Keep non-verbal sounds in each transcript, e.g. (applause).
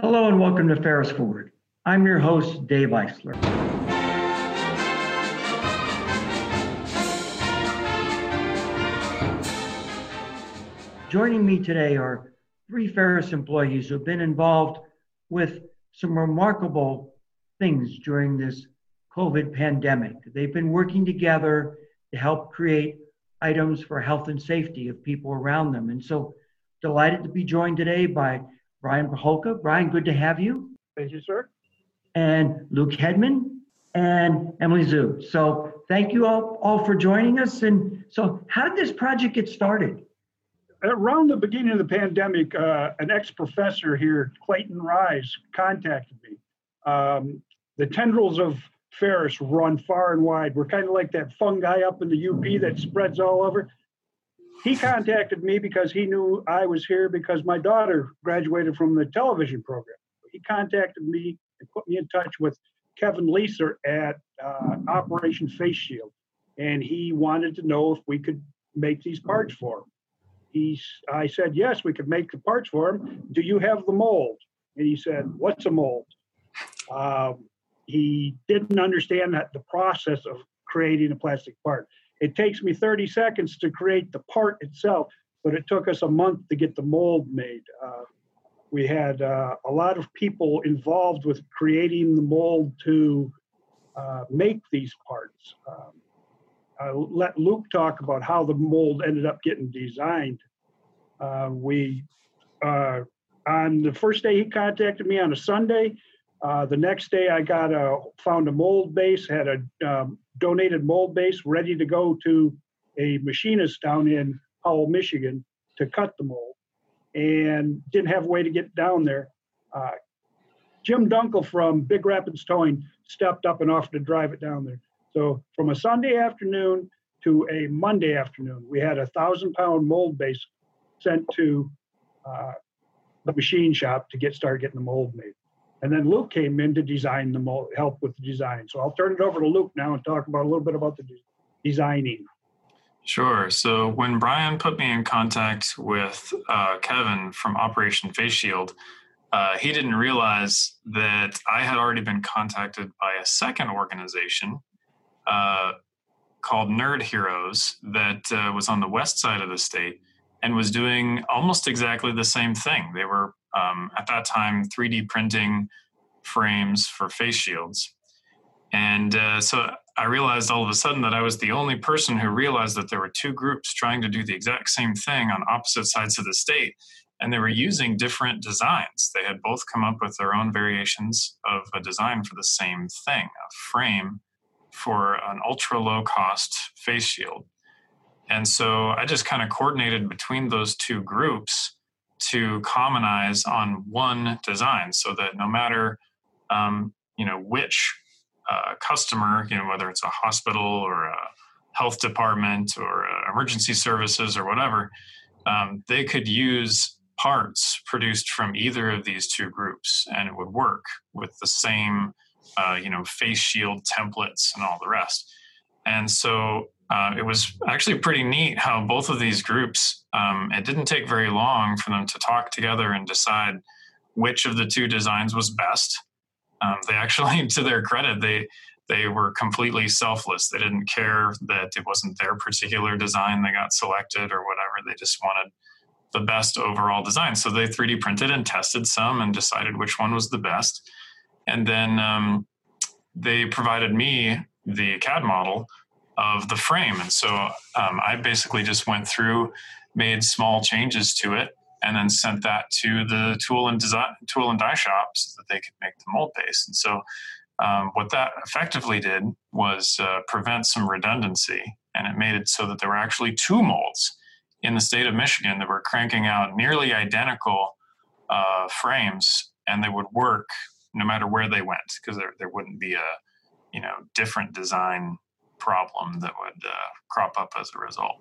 Hello and welcome to Ferris Forward. I'm your host, Dave Eisler. Joining me today are three Ferris employees who have been involved with some remarkable things during this COVID pandemic. They've been working together to help create items for health and safety of people around them. And so delighted to be joined today by Brian Pacholka. Brian, good to have you. Thank you, sir. And Luke Hedman and Emily Zhu. So thank you all, all for joining us. And so how did this project get started? Around the beginning of the pandemic, uh, an ex-professor here, Clayton Rise, contacted me. Um, the tendrils of Ferris run far and wide. We're kind of like that fungi up in the UP that spreads all over. He contacted me because he knew I was here because my daughter graduated from the television program. He contacted me and put me in touch with Kevin Leeser at uh, Operation Face Shield, and he wanted to know if we could make these parts for him. He's, I said, yes, we could make the parts for him. Do you have the mold? And he said, what's a mold? Um, he didn't understand that the process of creating a plastic part. It takes me 30 seconds to create the part itself, but it took us a month to get the mold made. Uh, we had uh, a lot of people involved with creating the mold to uh, make these parts. Um, I'll let Luke talk about how the mold ended up getting designed. Uh, we, uh, on the first day he contacted me on a Sunday, uh, the next day, I got a found a mold base, had a um, donated mold base ready to go to a machinist down in Howell, Michigan, to cut the mold, and didn't have a way to get down there. Uh, Jim Dunkel from Big Rapids Towing stepped up and offered to drive it down there. So from a Sunday afternoon to a Monday afternoon, we had a thousand pound mold base sent to uh, the machine shop to get started getting the mold made. And then Luke came in to design the help with the design. So I'll turn it over to Luke now and talk about a little bit about the de- designing. Sure. So when Brian put me in contact with uh, Kevin from Operation Face Shield, uh, he didn't realize that I had already been contacted by a second organization uh, called Nerd Heroes that uh, was on the west side of the state and was doing almost exactly the same thing. They were um, at that time 3D printing frames for face shields. And uh, so I realized all of a sudden that I was the only person who realized that there were two groups trying to do the exact same thing on opposite sides of the state. And they were using different designs. They had both come up with their own variations of a design for the same thing a frame for an ultra low cost face shield. And so I just kind of coordinated between those two groups to commonize on one design so that no matter um, you know which uh, customer you know whether it's a hospital or a health department or uh, emergency services or whatever um, they could use parts produced from either of these two groups and it would work with the same uh, you know face shield templates and all the rest. And so uh, it was actually pretty neat how both of these groups, um, it didn't take very long for them to talk together and decide which of the two designs was best. Um, they (laughs) actually, to their credit, they they were completely selfless. They didn't care that it wasn't their particular design that got selected or whatever. They just wanted the best overall design. So they 3D printed and tested some and decided which one was the best. And then um, they provided me the CAD model of the frame. And so um, I basically just went through, made small changes to it, and then sent that to the tool and design tool and die shop so that they could make the mold base. And so um, what that effectively did was uh, prevent some redundancy, and it made it so that there were actually two molds in the state of Michigan that were cranking out nearly identical uh, frames, and they would work no matter where they went because there, there wouldn't be a you know different design problem that would uh, crop up as a result.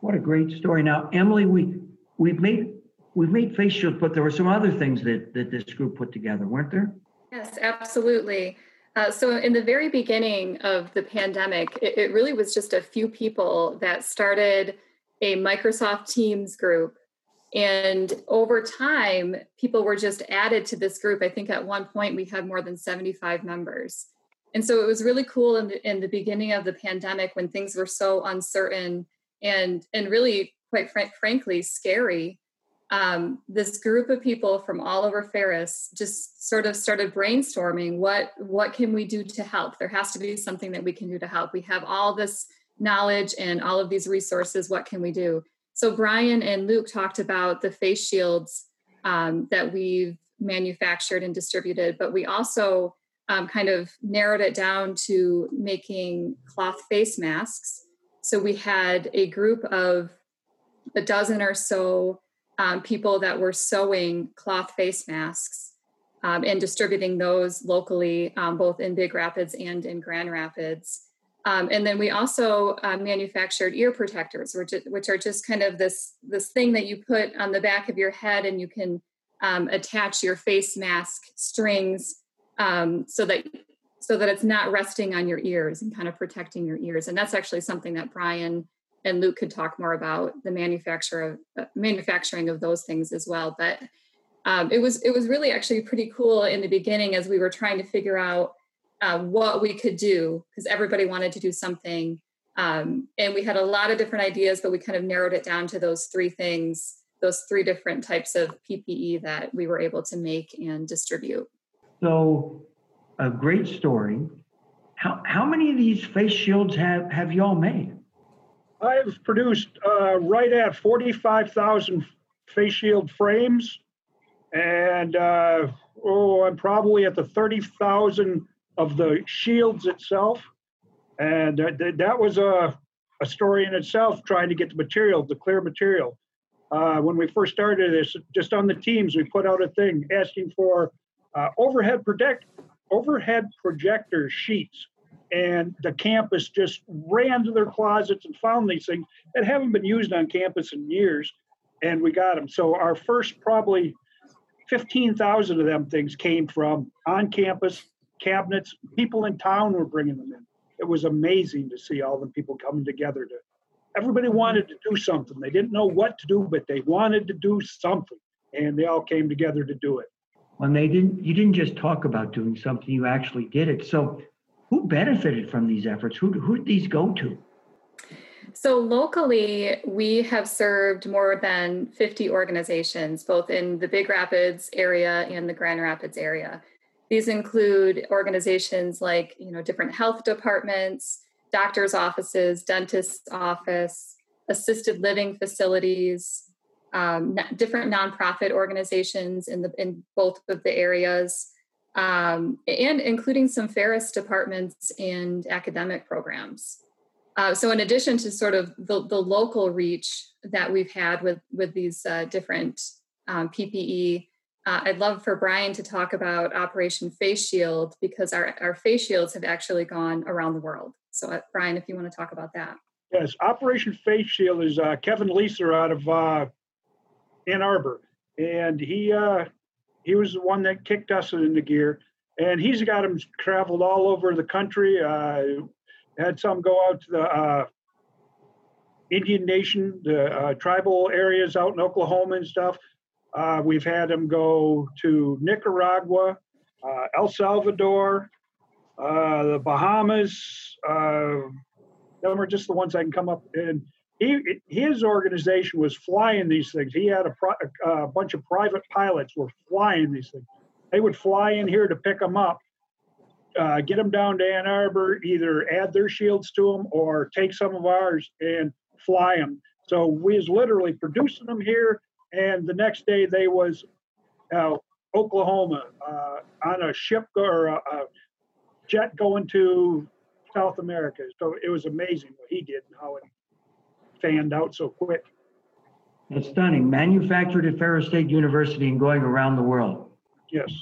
What a great story! Now, Emily, we we've made we've made face shields, but there were some other things that that this group put together, weren't there? Yes, absolutely. Uh, so, in the very beginning of the pandemic, it, it really was just a few people that started a Microsoft Teams group And over time, people were just added to this group. I think at one point we had more than 75 members. And so it was really cool in the, in the beginning of the pandemic when things were so uncertain and, and really, quite fr- frankly, scary. Um, this group of people from all over Ferris just sort of started brainstorming what what can we do to help? There has to be something that we can do to help. We have all this knowledge and all of these resources. What can we do? So Brian and Luke talked about the face shields um, that we've manufactured and distributed, but we also um, kind of narrowed it down to making cloth face masks. So we had a group of a dozen or so um, people that were sewing cloth face masks um, and distributing those locally, um, both in Big Rapids and in Grand Rapids. Um, and then we also uh, manufactured ear protectors, which, which are just kind of this this thing that you put on the back of your head, and you can um, attach your face mask strings um, so that so that it's not resting on your ears and kind of protecting your ears. And that's actually something that Brian and Luke could talk more about the manufacture of uh, manufacturing of those things as well. But um, it was it was really actually pretty cool in the beginning as we were trying to figure out uh, what we could do because everybody wanted to do something. Um, and we had a lot of different ideas, but we kind of narrowed it down to those three things, those three different types of PPE that we were able to make and distribute. So, a great story. How, how many of these face shields have, have y'all made? I've produced uh, right at 45,000 face shield frames. And uh, oh, I'm probably at the 30,000 of the shields itself. And that, that was a, a story in itself, trying to get the material, the clear material. Uh, when we first started this, just on the teams, we put out a thing asking for uh, overhead protect overhead projector sheets, and the campus just ran to their closets and found these things that haven't been used on campus in years, and we got them. So our first probably 15,000 of them things came from on campus cabinets. People in town were bringing them in. It was amazing to see all the people coming together to. Everybody wanted to do something. They didn't know what to do, but they wanted to do something, and they all came together to do it. When they didn't, you didn't just talk about doing something; you actually did it. So, who benefited from these efforts? Who who did these go to? So, locally, we have served more than 50 organizations, both in the Big Rapids area and the Grand Rapids area. These include organizations like, you know, different health departments, doctors' offices, dentist's office, assisted living facilities, um, different nonprofit organizations in the in both of the areas, um, and including some Ferris departments and academic programs. Uh, so, in addition to sort of the, the local reach that we've had with with these uh, different um, PPE uh, I'd love for Brian to talk about Operation Face Shield because our, our face shields have actually gone around the world. So, uh, Brian, if you want to talk about that. Yes, Operation Face Shield is uh, Kevin Leeser out of uh, Ann Arbor, and he uh, he was the one that kicked us into gear, and he's got him traveled all over the country. Uh, had some go out to the Indian Nation, the tribal areas out in Oklahoma and stuff. Uh, we've had them go to Nicaragua, uh, El Salvador, uh, the Bahamas. Uh, them are just the ones I can come up. And he, his organization was flying these things. He had a, a bunch of private pilots were flying these things. They would fly in here to pick them up, uh, get them down to Ann Arbor, either add their shields to them or take some of ours and fly them. So we was literally producing them here and the next day they was uh, Oklahoma uh, on a ship or a, a, jet going to South America. So it was amazing what he did and how it fanned out so quick. It's stunning. Manufactured at Ferris State University and going around the world. Yes.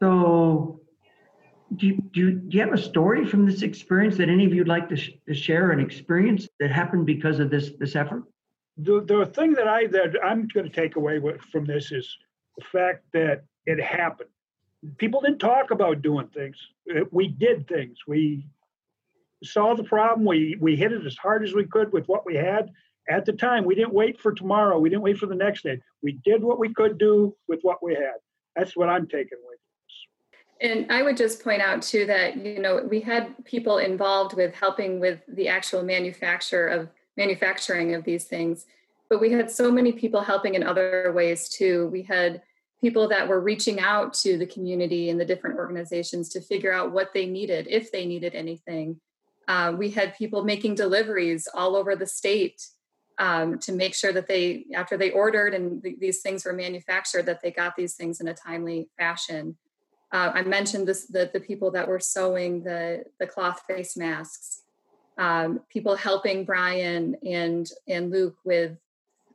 So, do you, do, you, do you have a story from this experience that any of you'd like to, sh- to share? An experience that happened because of this this effort? the the thing that I that I'm going to take away with, from this is the fact that it happened. People didn't talk about doing things. We did things. We saw the problem. We we hit it as hard as we could with what we had, at the time. We didn't wait for tomorrow. We didn't wait for the next day. We did what we could do with what we had. That's what I'm taking away. And I would just point out too that you know we had people involved with helping with the actual manufacture of manufacturing of these things, but we had so many people helping in other ways too. We had people that were reaching out to the community and the different organizations to figure out what they needed, if they needed anything. Uh, we had people making deliveries all over the state um, to make sure that they, after they ordered and th- these things were manufactured, that they got these things in a timely fashion. Uh, I mentioned this the, the people that were sewing the, the cloth face masks, um, people helping Brian and, and Luke with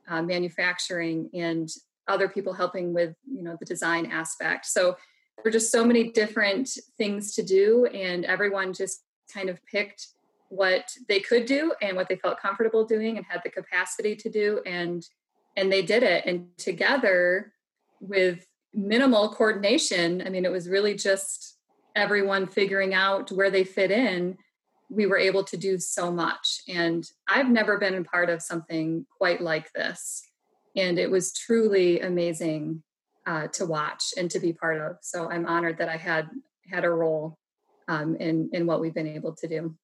uh, manufacturing and other people helping with you know the design aspect so there were just so many different things to do and everyone just kind of picked what they could do and what they felt comfortable doing and had the capacity to do and and they did it. And together with minimal coordination i mean it was really just everyone figuring out where they fit in we were able to do so much. And i've never been a part of something quite like this. And it was truly amazing uh, to watch and to be part of. So I'm honored that I had had a role um, in in what we've been able to do.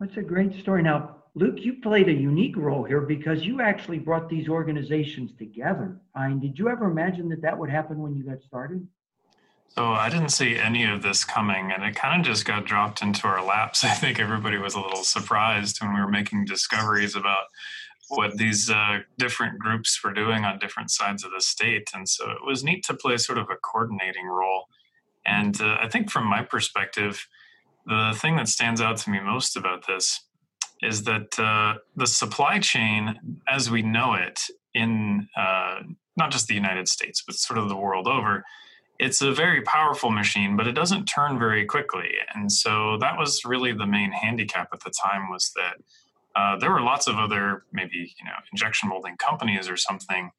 That's a great story. Now, Luke, you played a unique role here because you actually brought these organizations together. I mean, did you ever imagine that that would happen when you got started? So I didn't see any of this coming, and it kind of just got dropped into our laps. (laughs) I think everybody was a little surprised when we were making discoveries about what these uh, different groups were doing on different sides of the state. And so it was neat to play sort of a coordinating role. And uh, I think from my perspective, the thing that stands out to me most about this is that uh, the supply chain, as we know it in uh, not just the United States, but sort of the world over, it's a very powerful machine, but it doesn't turn very quickly. And so that was really the main handicap at the time was that uh, there were lots of other maybe you know injection molding companies or something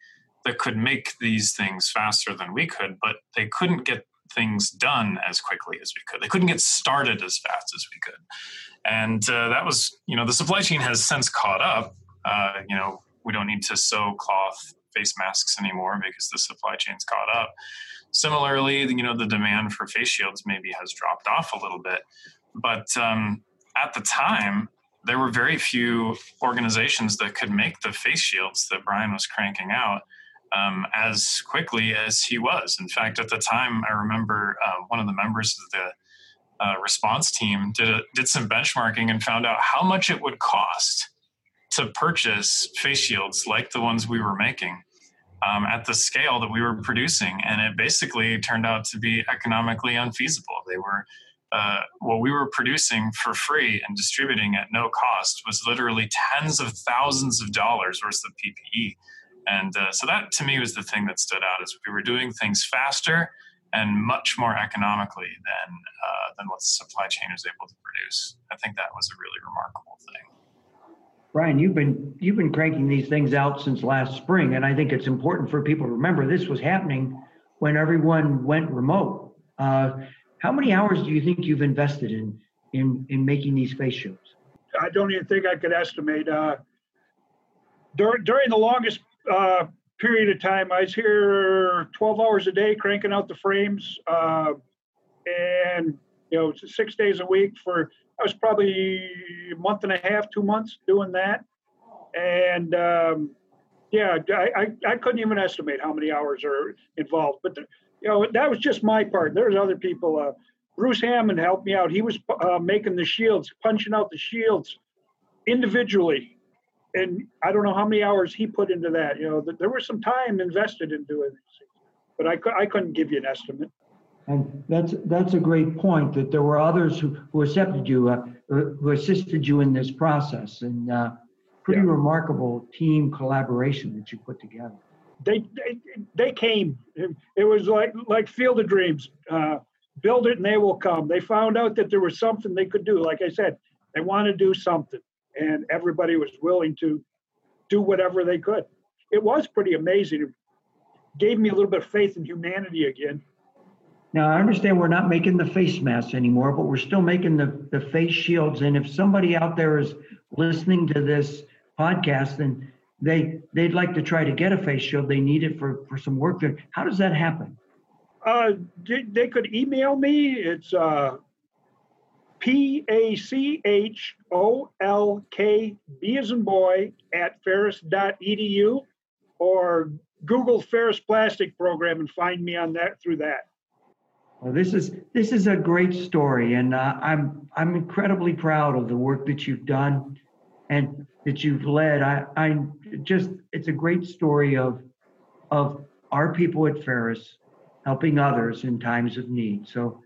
that could make these things faster than we could, but they couldn't get things done as quickly as we could. They couldn't get started as fast as we could, and uh, that was you know the supply chain has since caught up. Uh, you know we don't need to sew cloth face masks anymore because the supply chain's caught up. Similarly, you know the demand for face shields maybe has dropped off a little bit, but um, at the time there were very few organizations that could make the face shields that Brian was cranking out um, as quickly as he was. In fact, at the time, I remember uh, one of the members of the uh, response team did a, did some benchmarking and found out how much it would cost to purchase face shields like the ones we were making. Um, at the scale that we were producing, and it basically turned out to be economically unfeasible. They were uh, what we were producing for free and distributing at no cost was literally tens of thousands of dollars worth of PPE. And uh, so that to me was the thing that stood out is we were doing things faster and much more economically than uh, than what the supply chain was able to produce. I think that was a really remarkable thing. Brian, you've been you've been cranking these things out since last spring, and I think it's important for people to remember this was happening when everyone went remote. Uh, how many hours do you think you've invested in in in making these face shields? I don't even think I could estimate. Uh, during during the longest uh, period of time, I was here 12 hours a day cranking out the frames, uh, and you know six days a week for. I was probably a month and a half, two months doing that, and um, yeah, I, I, I couldn't even estimate how many hours are involved. But the, you know, that was just my part. There's other people. Uh, Bruce Hammond helped me out. He was uh, making the shields, punching out the shields individually, and I don't know how many hours he put into that. You know, there was some time invested in doing this, but I, I couldn't give you an estimate. And that's that's a great point. That there were others who, who accepted you, uh, who assisted you in this process, and uh, pretty yeah. remarkable team collaboration that you put together they, they they came. It was like like Field of Dreams. Uh, build it and they will come. They found out that there was something they could do. Like I said, they want to do something, and everybody was willing to do whatever they could. It was pretty amazing. It gave me a little bit of faith in humanity again. Now I understand we're not making the face masks anymore, but we're still making the, the face shields. And if somebody out there is listening to this podcast and they they'd like to try to get a face shield. They need it for for some work there. How does that happen? Uh, they could email me. It's uh, P A C H O L K B as in boy at ferris.edu or Google Ferris Plastic Program and find me on that through that. Well, this is this is a great story, and uh, I'm I'm incredibly proud of the work that you've done and that you've led. I I just it's a great story of of our people at Ferris helping others in times of need. So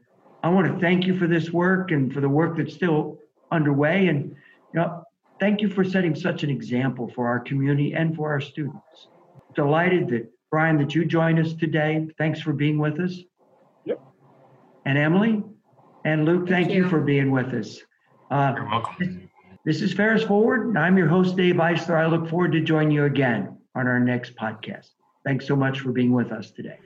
I want to thank you for this work and for the work that's still underway. And you know, thank you for setting such an example for our community and for our students. Delighted that Brian that you joined us today. Thanks for being with us. Yep. And Emily and Luke, thank, Thank you. you. for being with us. Uh, You're welcome. this is Ferris Forward. and I'm your host, Dave Eisler. I look forward to joining you again on our next podcast. Thanks so much for being with us today.